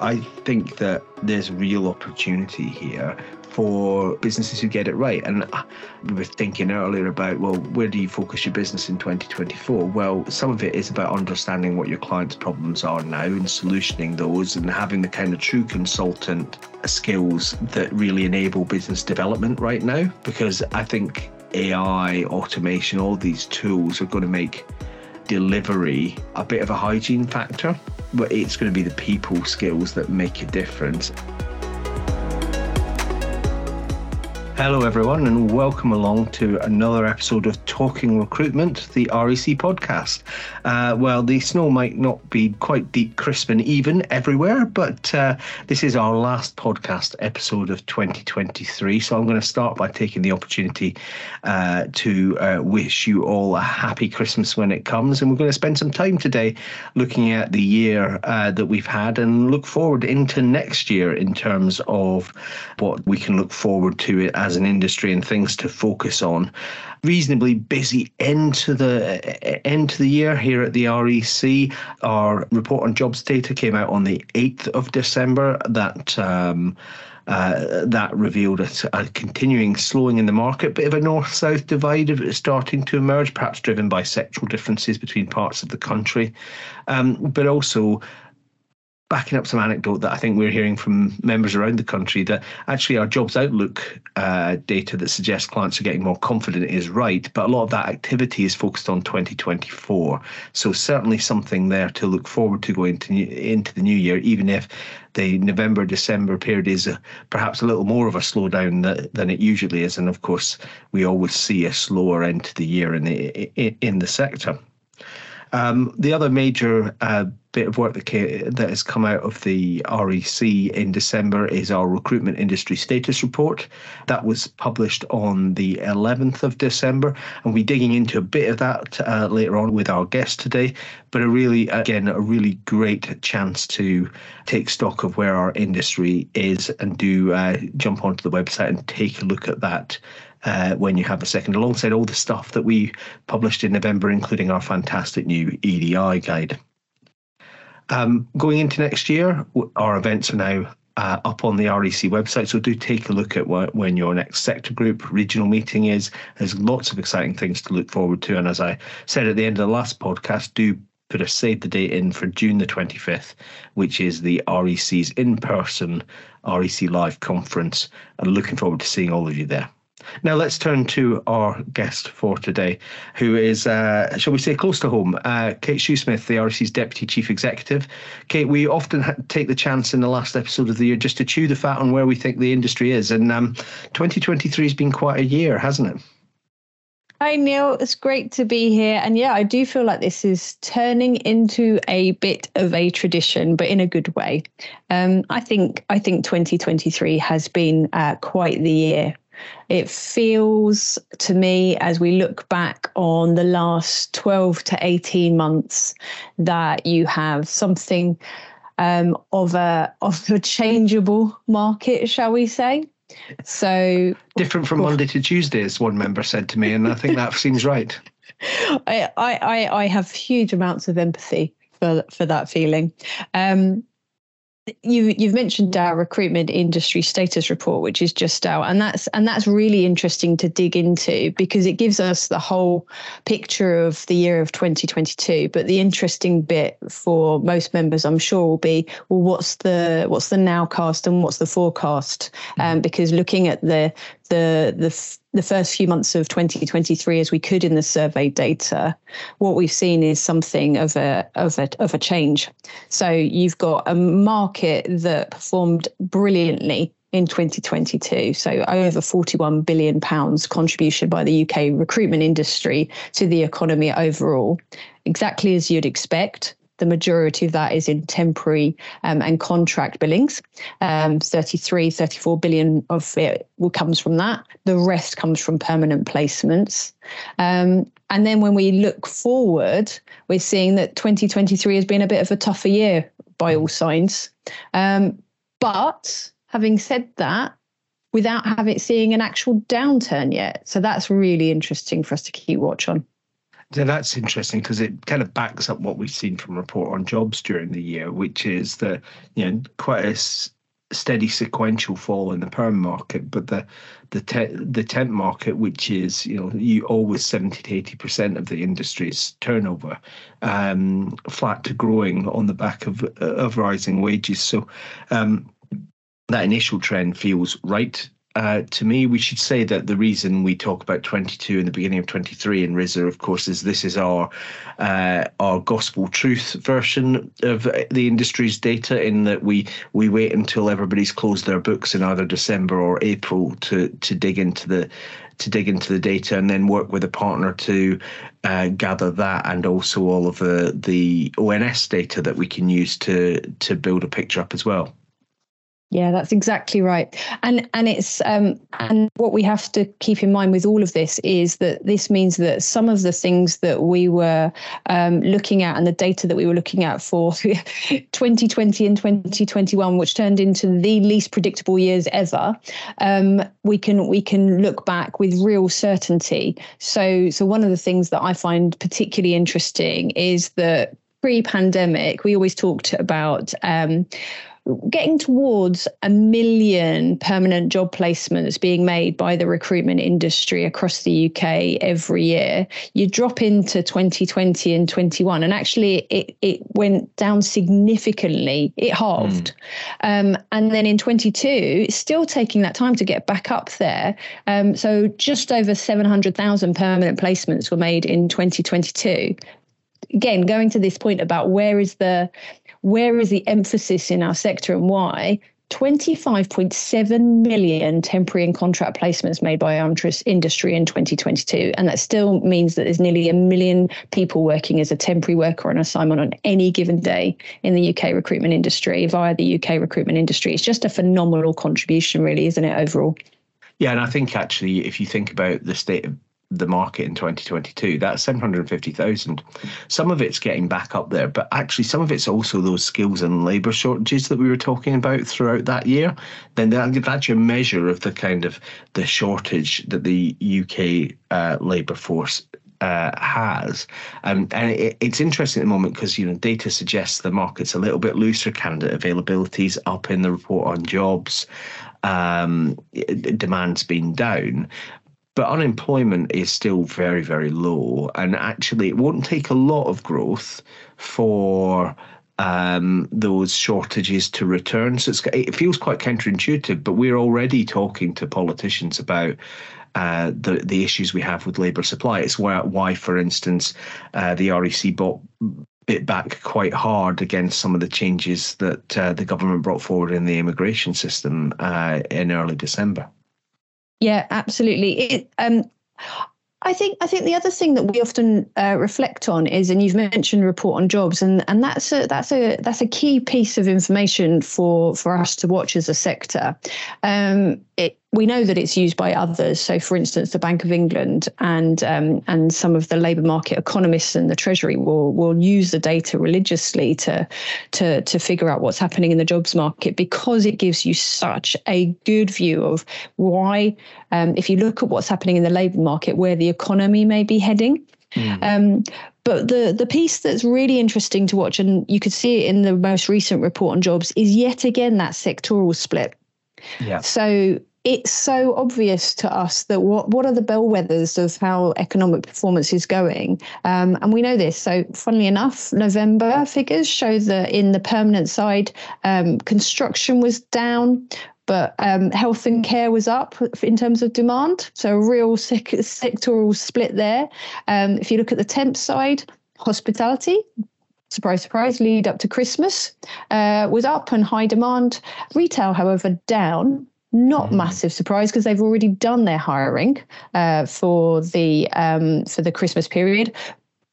I think that there's real opportunity here for businesses who get it right. And we were thinking earlier about, well, where do you focus your business in 2024? Well, some of it is about understanding what your clients' problems are now and solutioning those and having the kind of true consultant skills that really enable business development right now. Because I think AI, automation, all these tools are going to make delivery a bit of a hygiene factor, but it's going to be the people skills that make a difference. Hello, everyone, and welcome along to another episode of Talking Recruitment, the REC podcast. Uh, well, the snow might not be quite deep, crisp, and even everywhere, but uh, this is our last podcast episode of 2023. So I'm going to start by taking the opportunity uh, to uh, wish you all a happy Christmas when it comes. And we're going to spend some time today looking at the year uh, that we've had and look forward into next year in terms of what we can look forward to it as an industry and things to focus on. Reasonably busy end to the end to the year here at the REC. Our report on jobs data came out on the 8th of December. That um, uh, that revealed a, a, continuing slowing in the market, bit of a north-south divide starting to emerge, perhaps driven by sectoral differences between parts of the country, um, but also backing up some anecdote that I think we're hearing from members around the country that actually our jobs outlook uh, data that suggests clients are getting more confident is right, but a lot of that activity is focused on 2024. So certainly something there to look forward to going into, into the new year, even if the November December period is a, perhaps a little more of a slowdown that, than it usually is, and of course we always see a slower end to the year in the in the sector. Um, the other major uh, bit of work that, came, that has come out of the REC in December is our recruitment industry status report. That was published on the 11th of December, and we're digging into a bit of that uh, later on with our guest today. But a really, again, a really great chance to take stock of where our industry is and do uh, jump onto the website and take a look at that uh, when you have a second, alongside all the stuff that we published in November, including our fantastic new EDI guide. Um, going into next year, our events are now uh, up on the REC website. So do take a look at what, when your next sector group regional meeting is. There's lots of exciting things to look forward to. And as I said at the end of the last podcast, do put a save the date in for June the 25th, which is the REC's in person REC Live conference. And looking forward to seeing all of you there. Now let's turn to our guest for today, who is, uh, shall we say, close to home. Uh, Kate Shoesmith, the REC's Deputy Chief Executive. Kate, we often take the chance in the last episode of the year just to chew the fat on where we think the industry is, and um, 2023 has been quite a year, hasn't it? Hi Neil, it's great to be here. And yeah, I do feel like this is turning into a bit of a tradition, but in a good way. Um, I think I think 2023 has been uh, quite the year it feels to me, as we look back on the last 12 to 18 months, that you have something um, of a of a changeable market, shall we say? So different from Monday to Tuesday, as one member said to me, and I think that seems right. I, I I have huge amounts of empathy for for that feeling. Um, you you've mentioned our recruitment industry status report which is just out and that's and that's really interesting to dig into because it gives us the whole picture of the year of 2022 but the interesting bit for most members i'm sure will be well what's the what's the nowcast and what's the forecast? Um, because looking at the the the the first few months of 2023 as we could in the survey data, what we've seen is something of a of a of a change. So you've got a market that performed brilliantly in 2022. So over 41 billion pounds contribution by the UK recruitment industry to the economy overall. Exactly as you'd expect the majority of that is in temporary um, and contract billings. Um, 33, 34 billion of it will comes from that. The rest comes from permanent placements. Um, and then when we look forward, we're seeing that 2023 has been a bit of a tougher year by all signs. Um, but having said that, without having seeing an actual downturn yet. So that's really interesting for us to keep watch on. So that's interesting because it kind of backs up what we've seen from report on jobs during the year, which is that you know quite a steady sequential fall in the perm market, but the the te- the temp market, which is you know you always seventy to eighty percent of the industry's turnover, um, flat to growing on the back of of rising wages. So um, that initial trend feels right uh, to me, we should say that the reason we talk about 22 in the beginning of 23 in RISA, of course, is this is our uh, our gospel truth version of the industry's data. In that we we wait until everybody's closed their books in either December or April to to dig into the to dig into the data and then work with a partner to uh, gather that and also all of the the ONS data that we can use to to build a picture up as well. Yeah, that's exactly right. And and it's um and what we have to keep in mind with all of this is that this means that some of the things that we were um, looking at and the data that we were looking at for 2020 and 2021, which turned into the least predictable years ever, um, we can we can look back with real certainty. So so one of the things that I find particularly interesting is that pre-pandemic, we always talked about um, getting towards a million permanent job placements being made by the recruitment industry across the UK every year. You drop into 2020 and 21, and actually it, it went down significantly. It halved. Mm. Um, and then in 22, it's still taking that time to get back up there. Um, so just over 700,000 permanent placements were made in 2022 again going to this point about where is the where is the emphasis in our sector and why? 25.7 million temporary and contract placements made by our industry in 2022. And that still means that there's nearly a million people working as a temporary worker on assignment on any given day in the UK recruitment industry via the UK recruitment industry. It's just a phenomenal contribution, really, isn't it, overall? Yeah, and I think actually, if you think about the state of the market in 2022 that's 750,000 some of it's getting back up there but actually some of it's also those skills and labor shortages that we were talking about throughout that year then that, that's your measure of the kind of the shortage that the UK uh, labor force uh, has. Um, and it, it's interesting at the moment because you know data suggests the market's a little bit looser. Candidate availability is up in the report on jobs. Um, demand's been down, but unemployment is still very, very low. And actually, it won't take a lot of growth for um, those shortages to return. So it feels quite counterintuitive, but we're already talking to politicians about. Uh, the the issues we have with labour supply. It's why, why for instance, uh, the REC bought bit back quite hard against some of the changes that uh, the government brought forward in the immigration system uh, in early December. Yeah, absolutely. It, um, I think I think the other thing that we often uh, reflect on is, and you've mentioned report on jobs, and and that's a that's a that's a key piece of information for for us to watch as a sector. Um, it, we know that it's used by others. So, for instance, the Bank of England and um, and some of the labour market economists and the Treasury will will use the data religiously to to to figure out what's happening in the jobs market because it gives you such a good view of why, um, if you look at what's happening in the labour market, where the economy may be heading. Mm. Um, but the the piece that's really interesting to watch, and you could see it in the most recent report on jobs, is yet again that sectoral split. Yeah. So it's so obvious to us that what what are the bellwethers of how economic performance is going, um, and we know this. So, funnily enough, November figures show that in the permanent side, um, construction was down. But um, health and care was up in terms of demand, so a real sec- sectoral split there. Um, if you look at the temp side, hospitality surprise, surprise, lead up to Christmas uh, was up and high demand. Retail, however, down. Not mm. massive surprise because they've already done their hiring uh, for the um, for the Christmas period,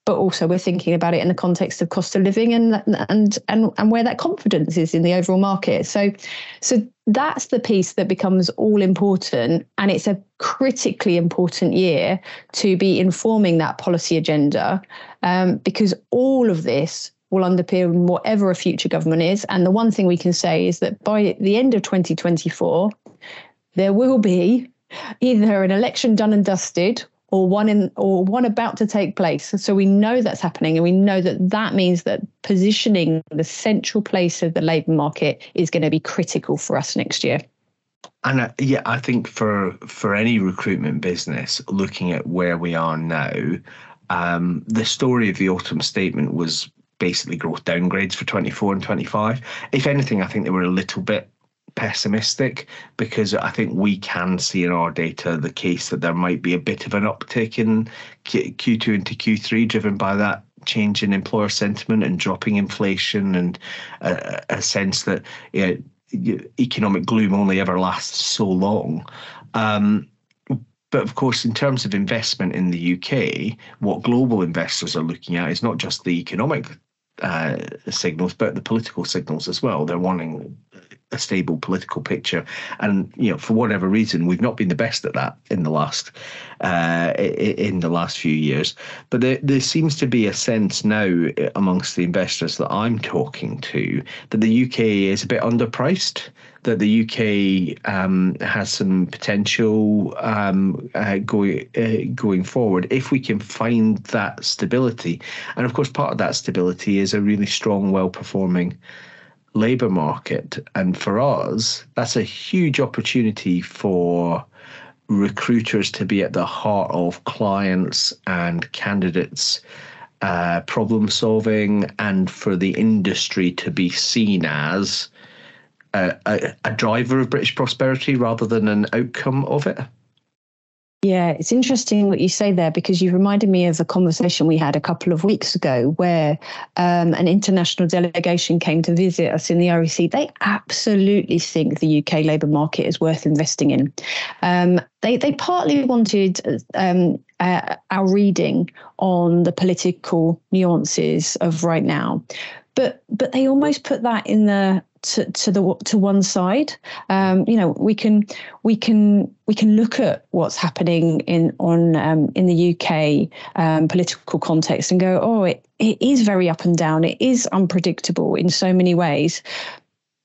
but also we're thinking about it in the context of cost of living and and and and where that confidence is in the overall market. So so that's the piece that becomes all important and it's a critically important year to be informing that policy agenda um, because all of this will underpin whatever a future government is. And the one thing we can say is that by the end of 2024, there will be either an election done and dusted or one in or one about to take place. So we know that's happening, and we know that that means that positioning the central place of the labour market is going to be critical for us next year. And uh, yeah, I think for for any recruitment business, looking at where we are now, um, the story of the autumn statement was basically growth downgrades for 24 and 25. If anything, I think they were a little bit pessimistic because I think we can see in our data the case that there might be a bit of an uptick in Q2 into Q3 driven by that change in employer sentiment and dropping inflation and a, a sense that you know, economic gloom only ever lasts so long. Um, but of course, in terms of investment in the UK, what global investors are looking at is not just the economic uh, signals, but the political signals as well. They're wanting a stable political picture, and you know, for whatever reason, we've not been the best at that in the last uh, in the last few years. But there, there seems to be a sense now amongst the investors that I'm talking to that the UK is a bit underpriced that the UK um, has some potential um, uh, going uh, going forward if we can find that stability. And of course, part of that stability is a really strong, well performing labour market. And for us, that's a huge opportunity for recruiters to be at the heart of clients and candidates. Uh, problem solving and for the industry to be seen as a, a, a driver of British prosperity rather than an outcome of it. Yeah, it's interesting what you say there because you reminded me of a conversation we had a couple of weeks ago where um, an international delegation came to visit us in the REC. They absolutely think the UK labour market is worth investing in. Um, they they partly wanted um, uh, our reading on the political nuances of right now, but but they almost put that in the to, to the to one side. Um, you know, we can we can we can look at what's happening in on um, in the UK um, political context and go, oh, it, it is very up and down. It is unpredictable in so many ways.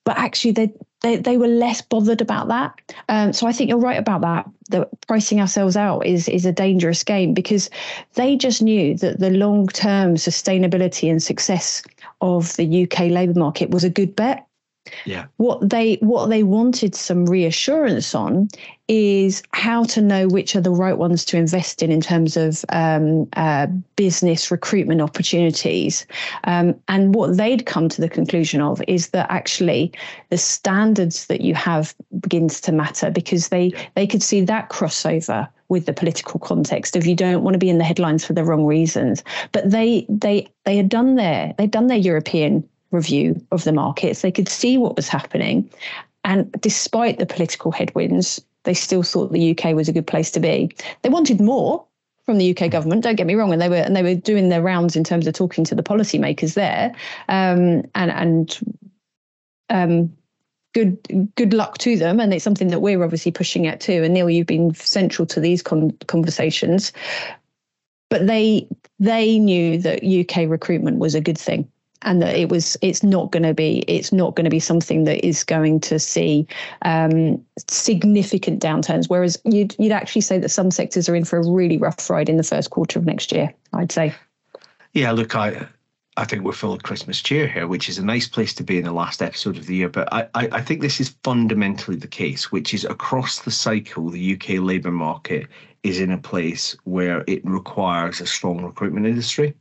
But actually, they they, they were less bothered about that. Um, so I think you're right about that. That pricing ourselves out is is a dangerous game because they just knew that the long term sustainability and success of the UK labour market was a good bet. Yeah. What they what they wanted some reassurance on is how to know which are the right ones to invest in in terms of um, uh, business recruitment opportunities. Um, and what they'd come to the conclusion of is that actually the standards that you have begins to matter because they they could see that crossover with the political context if you don't want to be in the headlines for the wrong reasons. But they they they had done their they'd done their European review of the markets. They could see what was happening. And despite the political headwinds, they still thought the UK was a good place to be. They wanted more from the UK government. Don't get me wrong, and they were and they were doing their rounds in terms of talking to the policymakers there, um, and and um, good good luck to them. And it's something that we're obviously pushing at too. And Neil, you've been central to these con- conversations. But they they knew that UK recruitment was a good thing and that it was it's not going to be it's not going to be something that is going to see um, significant downturns whereas you'd you'd actually say that some sectors are in for a really rough ride in the first quarter of next year i'd say yeah look i I think we're full of Christmas cheer here, which is a nice place to be in the last episode of the year. But I, I, I think this is fundamentally the case, which is across the cycle, the UK labour market is in a place where it requires a strong recruitment industry.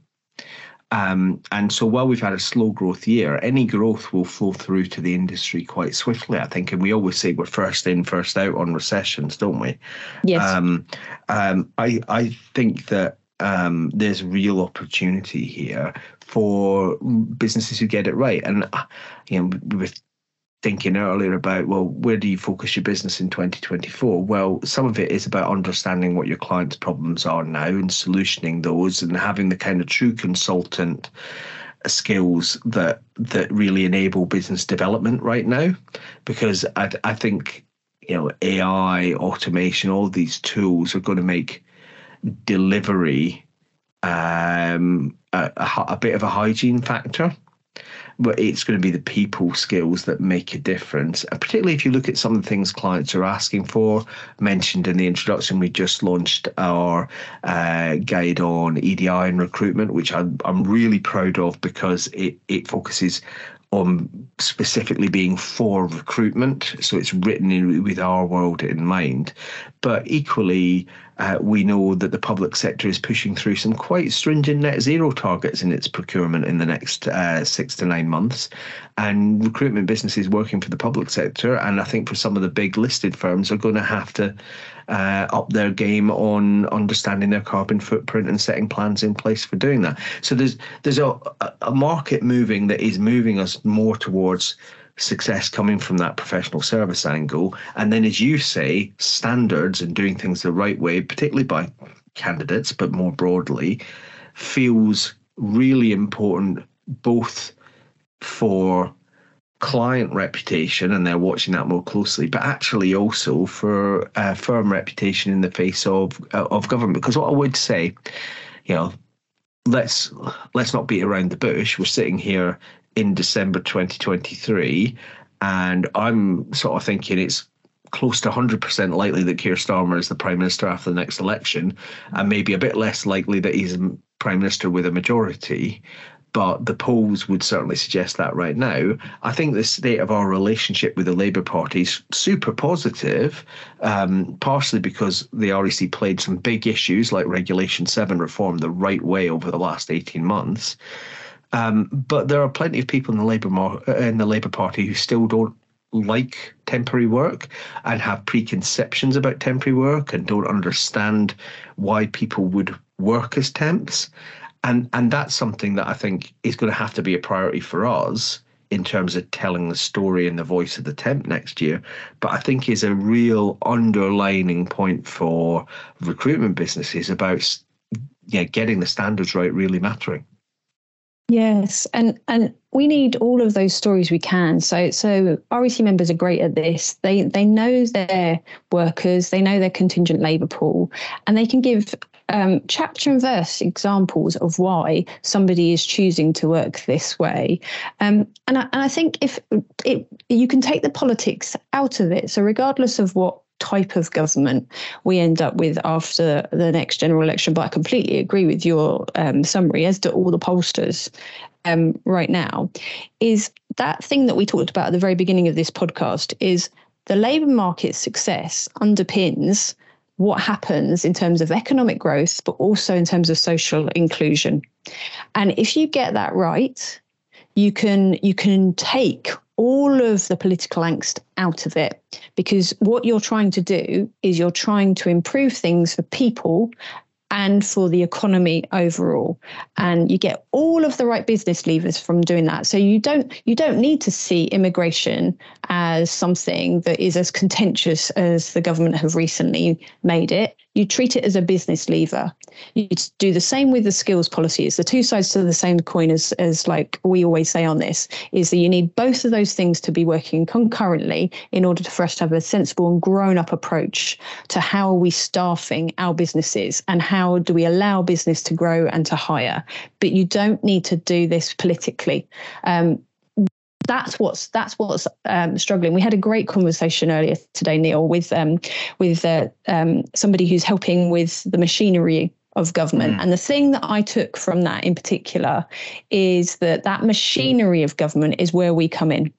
Um, and so while we've had a slow growth year, any growth will flow through to the industry quite swiftly, I think. And we always say we're first in, first out on recessions, don't we? Yes. Um, um, I, I think that um, there's real opportunity here for businesses who get it right. And, uh, you know, with thinking earlier about well where do you focus your business in 2024 well some of it is about understanding what your clients problems are now and solutioning those and having the kind of true consultant skills that that really enable business development right now. Because i, I think you know ai automation all these tools are going to make delivery um, a, a, a bit of a hygiene factor but it's going to be the people skills that make a difference. And particularly if you look at some of the things clients are asking for. Mentioned in the introduction, we just launched our uh, guide on EDI and recruitment, which I'm, I'm really proud of because it, it focuses on specifically being for recruitment. So it's written in, with our world in mind. But equally, uh, we know that the public sector is pushing through some quite stringent net zero targets in its procurement in the next uh, six to nine months. And recruitment businesses working for the public sector, and I think for some of the big listed firms, are going to have to uh, up their game on understanding their carbon footprint and setting plans in place for doing that. So there's there's a, a market moving that is moving us more towards success coming from that professional service angle. And then, as you say, standards and doing things the right way, particularly by candidates, but more broadly, feels really important both for client reputation and they're watching that more closely but actually also for uh, firm reputation in the face of uh, of government. Because what i would say you know let's let's not beat around the bush. We're sitting here in december 2023 and i'm sort of thinking it's close to 100% likely that Keir Starmer is the Prime Minister after the next election, and maybe a bit less likely that he's Prime Minister with a majority but the polls would certainly suggest that right now. I think the state of our relationship with the Labour Party is super positive, um, partially because the REC played some big issues like Regulation 7 reform the right way over the last 18 months. Um, but there are plenty of people in the Labour uh, in the Labour Party who still don't like temporary work and have preconceptions about temporary work and don't understand why people would work as temps and and that's something that I think is going to have to be a priority for us in terms of telling the story and the voice of the temp next year. But I think is a real underlining point for recruitment businesses about yeah getting the standards right really mattering. Yes, and and we need all of those stories we can. So so REC members are great at this. They they know their workers, they know their contingent labour pool, and they can give um, chapter and verse examples of why somebody is choosing to work this way. Um, and, I, and I think if it, you can take the politics out of it, so regardless of what type of government we end up with after the next general election. But I completely agree with your um, summary, as do all the pollsters um, right now. Is that thing that we talked about at the very beginning of this podcast? Is the labour market's success underpins what happens in terms of economic growth, but also in terms of social inclusion. And if you get that right, you can you can take all of the political angst out of it because what you're trying to do is you're trying to improve things for people and for the economy overall. And you get all of the right business levers from doing that. So you don't you don't need to see immigration as something that is as contentious as the government have recently made it you treat it as a business lever. You do the same with the skills policies. The two sides to the same coin, as, as like we always say on this, is that you need both of those things to be working concurrently in order for us to have a sensible and grown up approach to how are we staffing our businesses and how do we allow business to grow and to hire. But you don't need to do this politically. Um, that's what's that's what's um, struggling. We had a great conversation earlier today, Neil, with um, with uh, um, somebody who's helping with the machinery of government. Mm. And the thing that I took from that in particular is that that machinery of government is where we come in,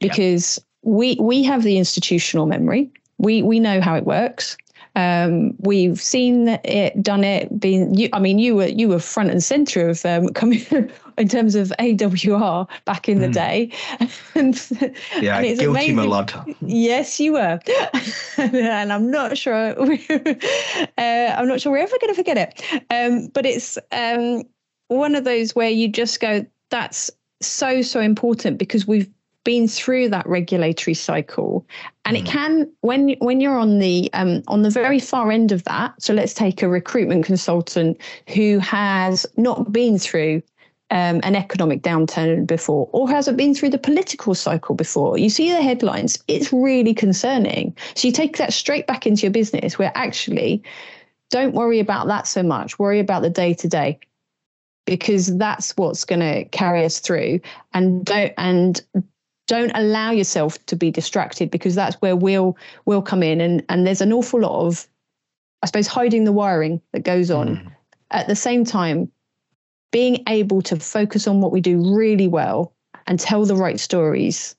because yeah. we we have the institutional memory. We we know how it works. Um, we've seen it, done it. Been, you, I mean, you were you were front and center of um, coming in terms of AWR back in the mm. day. and, yeah, and guilty, amazing. my lad. Yes, you were, and I'm not sure. uh, I'm not sure we're ever going to forget it. Um, but it's um, one of those where you just go, "That's so so important," because we've been through that regulatory cycle and mm. it can when when you're on the um, on the very far end of that so let's take a recruitment consultant who has not been through um, an economic downturn before or hasn't been through the political cycle before you see the headlines it's really concerning so you take that straight back into your business where actually don't worry about that so much worry about the day to day because that's what's going to carry us through. And don't and don't allow yourself to be distracted because that's where we'll will come in and and there's an awful lot of I suppose hiding the wiring that goes on. Mm. At the same time, being able to focus on what we do really well and tell the right stories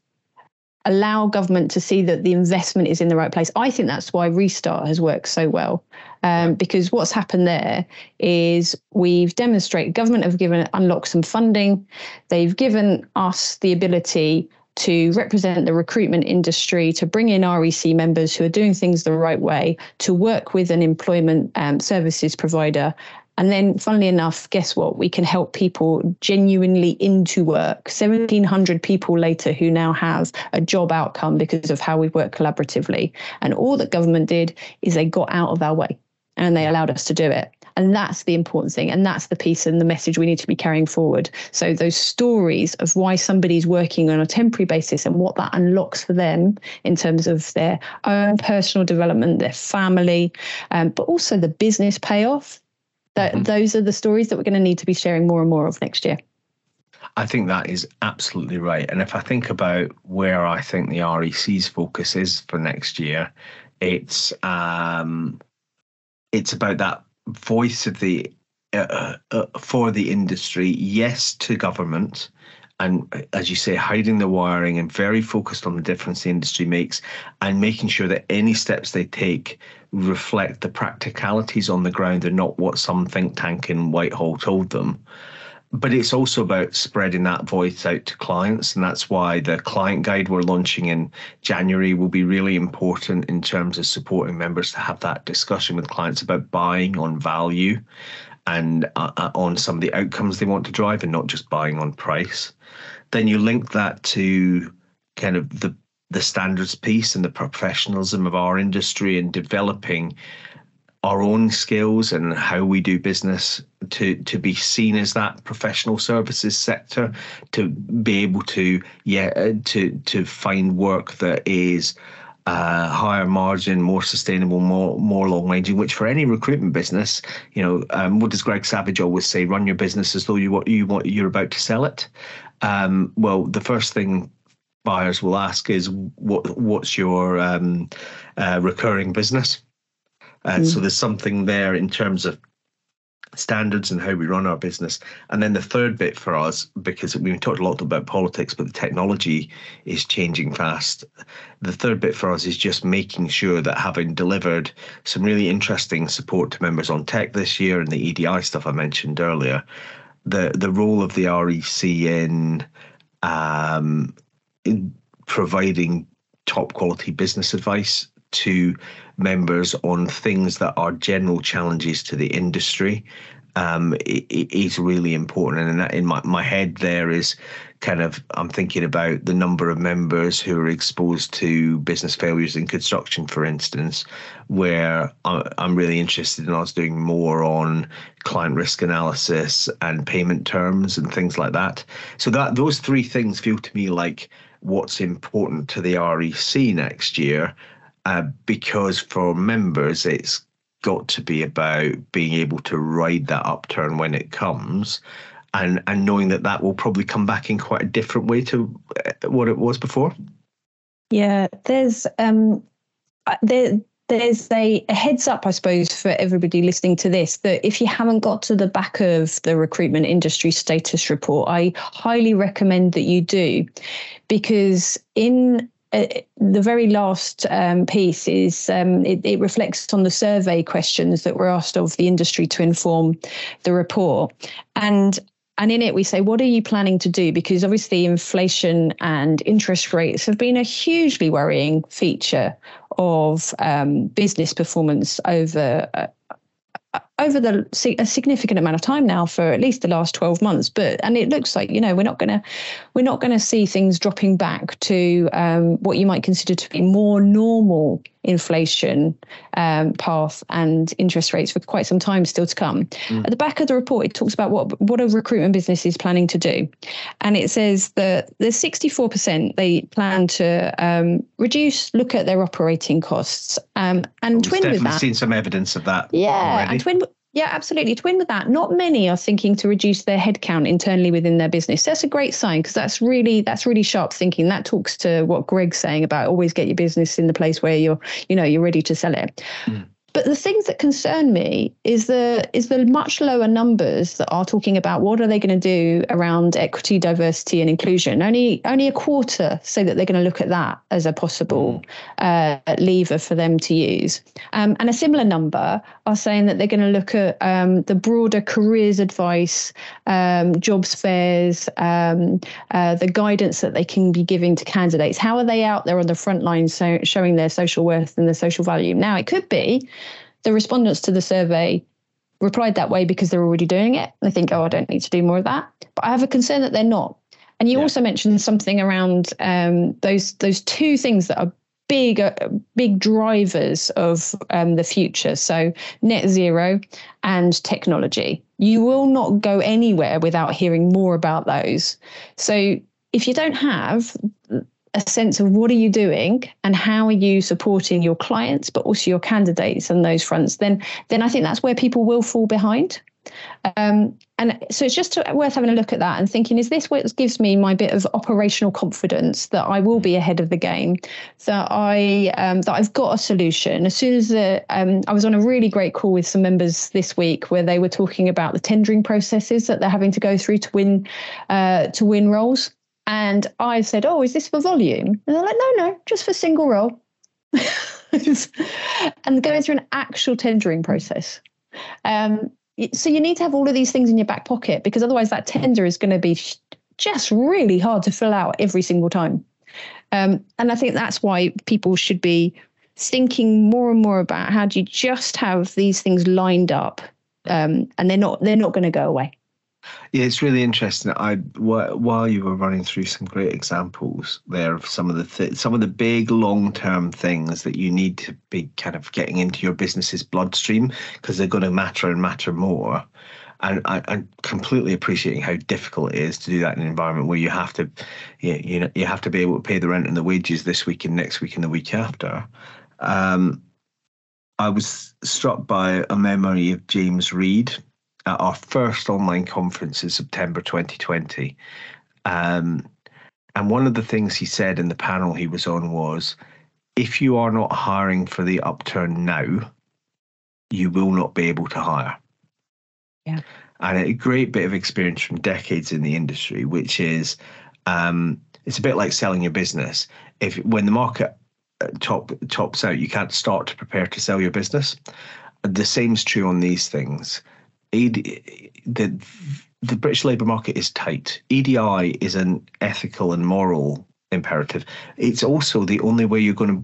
allow government to see that the investment is in the right place. I think that's why Restart has worked so well. Um, because what's happened there is we've demonstrated government have given unlocked some funding. They've given us the ability to represent the recruitment industry, to bring in REC members who are doing things the right way, to work with an employment um, services provider, and then, funnily enough, guess what? We can help people genuinely into work. 1,700 people later who now have a job outcome because of how we've worked collaboratively. And all that government did is they got out of our way and they allowed us to do it. And that's the important thing. And that's the piece and the message we need to be carrying forward. So, those stories of why somebody's working on a temporary basis and what that unlocks for them in terms of their own personal development, their family, um, but also the business payoff that mm-hmm. those are the stories that we're going to need to be sharing more and more of next year. I think that is absolutely right. And if I think about where I think the REC's focus is for next year, it's um, it's about that voice of the uh, uh, uh for the industry. Yes, to government, and as you say, hiding the wiring and very focused on the difference the industry makes and making sure that any steps they take reflect the practicalities on the ground and not what some think tank in Whitehall told them. But it's also about spreading that voice out to clients. And that's why the client guide we're launching in January will be really important in terms of supporting members to have that discussion with clients about buying on value and uh, uh on some of the outcomes they want to drive and not just buying on price. Then you link that to kind of the the standards piece and the professionalism of our industry and developing our own skills and how we do business to to be seen as that professional services sector to be able to yeah uh, to to find work that is uh, higher margin, more sustainable, more more long ranging. Which for any recruitment business, you know, um, what does Greg Savage always say? Run your business as though you want you want you're about to sell it. Um, well, the first thing buyers will ask is what what's your um, uh, recurring business. Uh, mm. So there's something there in terms of standards and how we run our business. And then the third bit for us, because we've talked a lot about politics, but the technology is changing fast. The third bit for us is just making sure that having delivered some really interesting support to members on tech this year and the EDI stuff I mentioned earlier, the the role of the REC in um, providing top quality business advice to members on things that are general challenges to the industry um, it, really important. And in my, my head, there is kind of I'm thinking about the number of members who are exposed to business failures in construction, for instance, where I'm really interested in us doing more on client risk analysis and payment terms and things like that. So that those three things feel to me like what's important to the REC next year, uh, because for members it's got to be about being able to ride that upturn when it comes. And, and knowing that that will probably come back in quite a different way to uh, what it was before. Yeah, there's um, uh, there there's a, a, heads up, I suppose, for everybody listening to this that if you haven't got to the back of the recruitment industry status report, I highly recommend that you do, because in uh, the very last um, piece is um, it, it, reflects on the survey questions that were asked of the industry to inform the report. And and in it we say what are you planning to do? Because obviously inflation and interest rates have been a hugely worrying feature of um, business performance over uh, over the a significant amount of time now for at least the last 12 months but and it looks like you know we're not going to we're not going to see things dropping back to um, what you might consider to be more normal inflation um, path and interest rates for quite some time still to come. Mm. At the back of the report, it talks about what what a recruitment business is planning to do, and it says that the 64% they plan to um, reduce, look at their operating costs, um, and We've twin with that. Seen some evidence of that. Yeah, already. and twin Yeah, absolutely. To with that, not many are thinking to reduce their headcount internally within their business. That's a great sign because that's really that's really sharp thinking. That talks to what Greg's saying about always get your business in the place where you're, you know, you're ready to sell it. Mm. But the things that concern me is the is the much lower numbers that are talking about what are they going to do around equity, diversity, and inclusion. Only only a quarter say that they're going to look at that as a possible uh, lever for them to use, um, and a similar number are saying that they're going to look at um, the broader careers advice, um, jobs fairs, um, uh, the guidance that they can be giving to candidates. How are they out there on the front line so, showing their social worth and their social value? Now it could be the respondents to the survey replied that way because they're already doing it. They think, oh, I don't need to do more of that. But I have a concern that they're not. And you yeah. also mentioned something around um, those those two things that are big uh, big drivers of um, the future. So net zero and technology. You will not go anywhere without hearing more about those. So if you don't have a sense of what are you doing and how are you supporting your clients but also your candidates on those fronts then then i think that's where people will fall behind. Um, and so it's just worth having a look at that and thinking is this what gives me my bit of operational confidence that i will be ahead of the game that i um, that i've got a solution? As soon as the, um, i was on a really great call with some members this week where they were talking about the tendering processes that they're having to go through to win uh, to win roles and I said, Oh, is this for volume? And they're like, No, no, just for single roll. and going through an actual tendering process. Um, so you need to have all of these things in your back pocket because otherwise that tender is going to be just really hard to fill out every single time. Um, and I think that's why people should be thinking more and more about how do you just have these things lined up, um, and they're not they're not going to go away. Yeah, it's really interesting. I while you were running through some great examples there of some of the th- some of the big long term things that you need to be kind of getting into your business's bloodstream because they're going to matter and matter more. And I, am completely appreciating how difficult it is to do that in an environment where you have to, you, know, you have to be able to pay the rent and the wages this week and next week and the week after. Um, I was struck by a memory of James Reed, at our first online conference in September 2020. Um, and one of the things he said in the panel he was on was if you are not hiring for the upturn now, you will not be able to hire. Yeah. And a great bit of experience from decades in the industry, which is um, it's a bit like selling your business. If when the market uh, top tops out, you can't start to prepare to sell your business. The same's true on these things. ED, the the British labour market is tight. EDI is an ethical and moral imperative. It's also the only way you're going to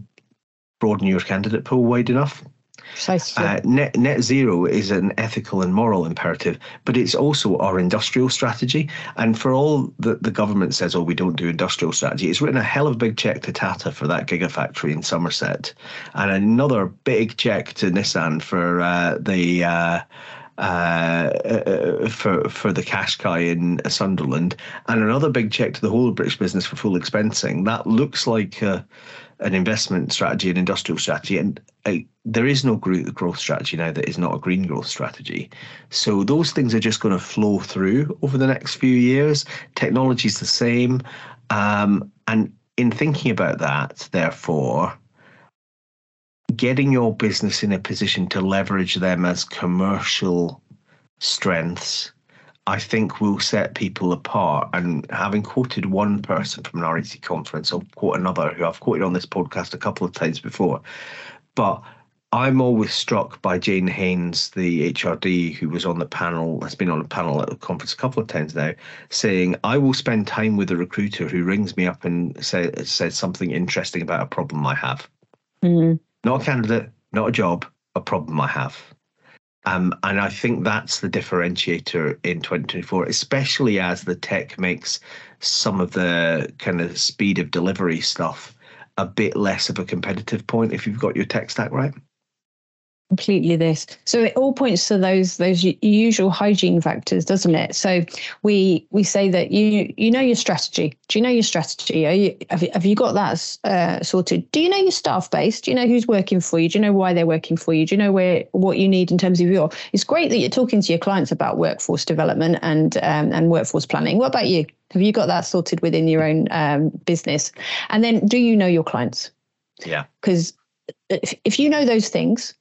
broaden your candidate pool wide enough. Precisely. Uh, net net zero is an ethical and moral imperative, but it's also our industrial strategy. And for all that the government says, oh, we don't do industrial strategy, it's written a hell of a big check to Tata for that gigafactory in Somerset, and another big check to Nissan for uh, the. Uh, uh, uh, for for the Qashqai in Sunderland, and another big check to the whole British business for full expensing. That looks like a, an investment strategy, an industrial strategy, and uh, there is no growth strategy now that is not a green growth strategy. So those things are just going to flow through over the next few years. Technology is the same, um, and in thinking about that, therefore getting your business in a position to leverage them as commercial strengths, I think will set people apart. And having quoted one person from an REC conference, I'll quote another who I've quoted on this podcast a couple of times before. But I'm always struck by Jane Haynes, the HRD, who was on the panel, has been on a panel at the conference a couple of times now, saying, I will spend time with a recruiter who rings me up and say, says something interesting about a problem I have. Mm-hmm not a candidate, not a job, a problem I have. Um, and I think that's the differentiator in 2024, especially as the tech makes some of the kind of speed of delivery stuff a bit less of a competitive point if you've got your tech stack right. Completely this. So it all points to those those usual hygiene factors doesn't it? So we we say that you you know your strategy. Do you know your strategy? Are you, have, you, have you got that uh, sorted? Do you know your staff base? Do you know who's working for you? Do you know why they're working for you? Do you know where what you need in terms of your it's great that you're talking to your clients about workforce development and um, and workforce planning. What about you? Have you got that sorted within your own um, business? And then do you know your clients? Yeah. Because if, if you know those things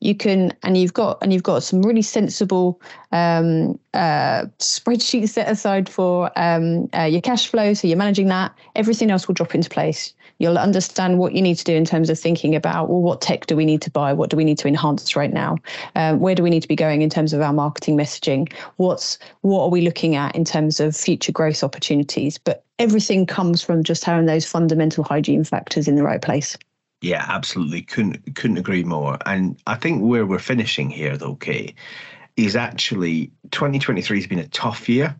you can and you've got and you've got some really sensible um, uh, spreadsheets set aside for um, uh, your cash flow so you're managing that. Everything else will drop into place. You'll understand what you need to do in terms of thinking about well what tech do we need to buy? What do we need to enhance right now? Um, where do we need to be going in terms of our marketing messaging? What's what are we looking at in terms of future growth opportunities? But everything comes from just having those fundamental hygiene factors in the right place yeah, absolutely. Couldn't couldn't agree more. And I think where we're finishing here, though, Kate, is actually 2023 has been a tough year.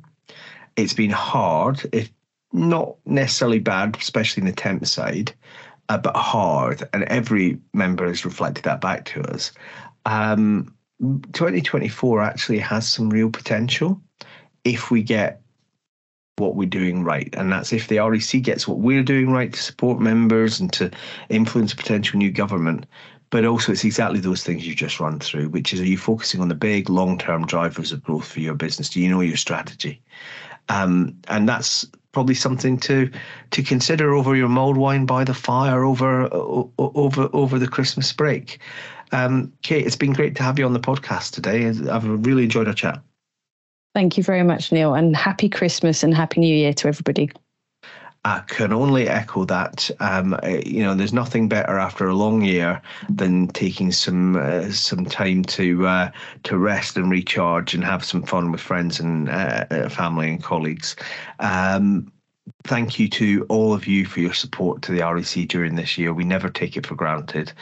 It's been hard, if not necessarily bad, especially in the temp side, uh, but hard. And every member has reflected that back to us. Um, 2024 actually has some real potential if we get what we're doing right. And that's if the REC gets what we're doing right to support members and to influence a potential new government. But also, it's exactly those things you just run through, which is are you focusing on the big long term drivers of growth for your business? Do you know your strategy? Um, and that's probably something to to consider over your mulled wine by the fire over over over the Christmas break. Um, Kate, it's been great to have you on the podcast today. I've really enjoyed our chat. Thank you very much, Neil, and happy Christmas and happy New Year to everybody. I can only echo that. Um, you know, there's nothing better after a long year than taking some uh, some time to uh, to rest and recharge and have some fun with friends and uh, family and colleagues. Um, thank you to all of you for your support to the REC during this year. We never take it for granted.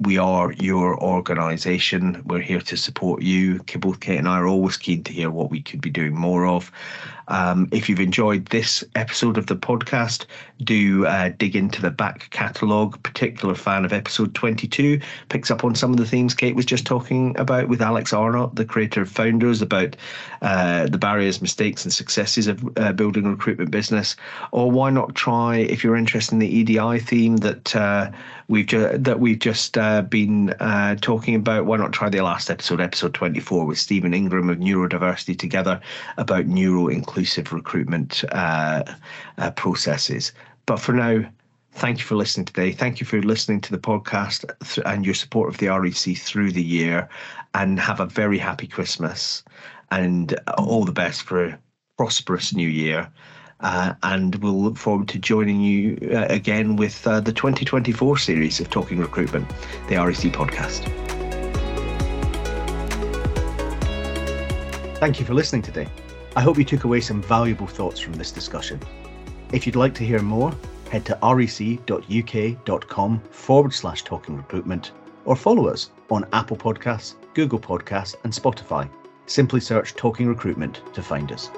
We are your organisation. We're here to support you. Both Kate and I are always keen to hear what we could be doing more of. Um, if you've enjoyed this episode of the podcast, do uh, dig into the back catalogue. Particular fan of episode 22 picks up on some of the themes Kate was just talking about with Alex Arnott, the creator of Founders, about uh, the barriers, mistakes, and successes of uh, building a recruitment business. Or why not try, if you're interested in the EDI theme that uh, we've ju- that we've just uh, been uh, talking about, why not try the last episode, episode 24, with Stephen Ingram of Neurodiversity together about neuro inclusive recruitment uh, uh, processes. But for now, thank you for listening today. Thank you for listening to the podcast and your support of the REC through the year. And have a very happy Christmas and all the best for a prosperous new year. Uh, and we'll look forward to joining you uh, again with uh, the 2024 series of Talking Recruitment, the REC podcast. Thank you for listening today. I hope you took away some valuable thoughts from this discussion. If you'd like to hear more, head to rec.uk.com forward slash talking recruitment or follow us on Apple Podcasts, Google Podcasts, and Spotify. Simply search Talking Recruitment to find us.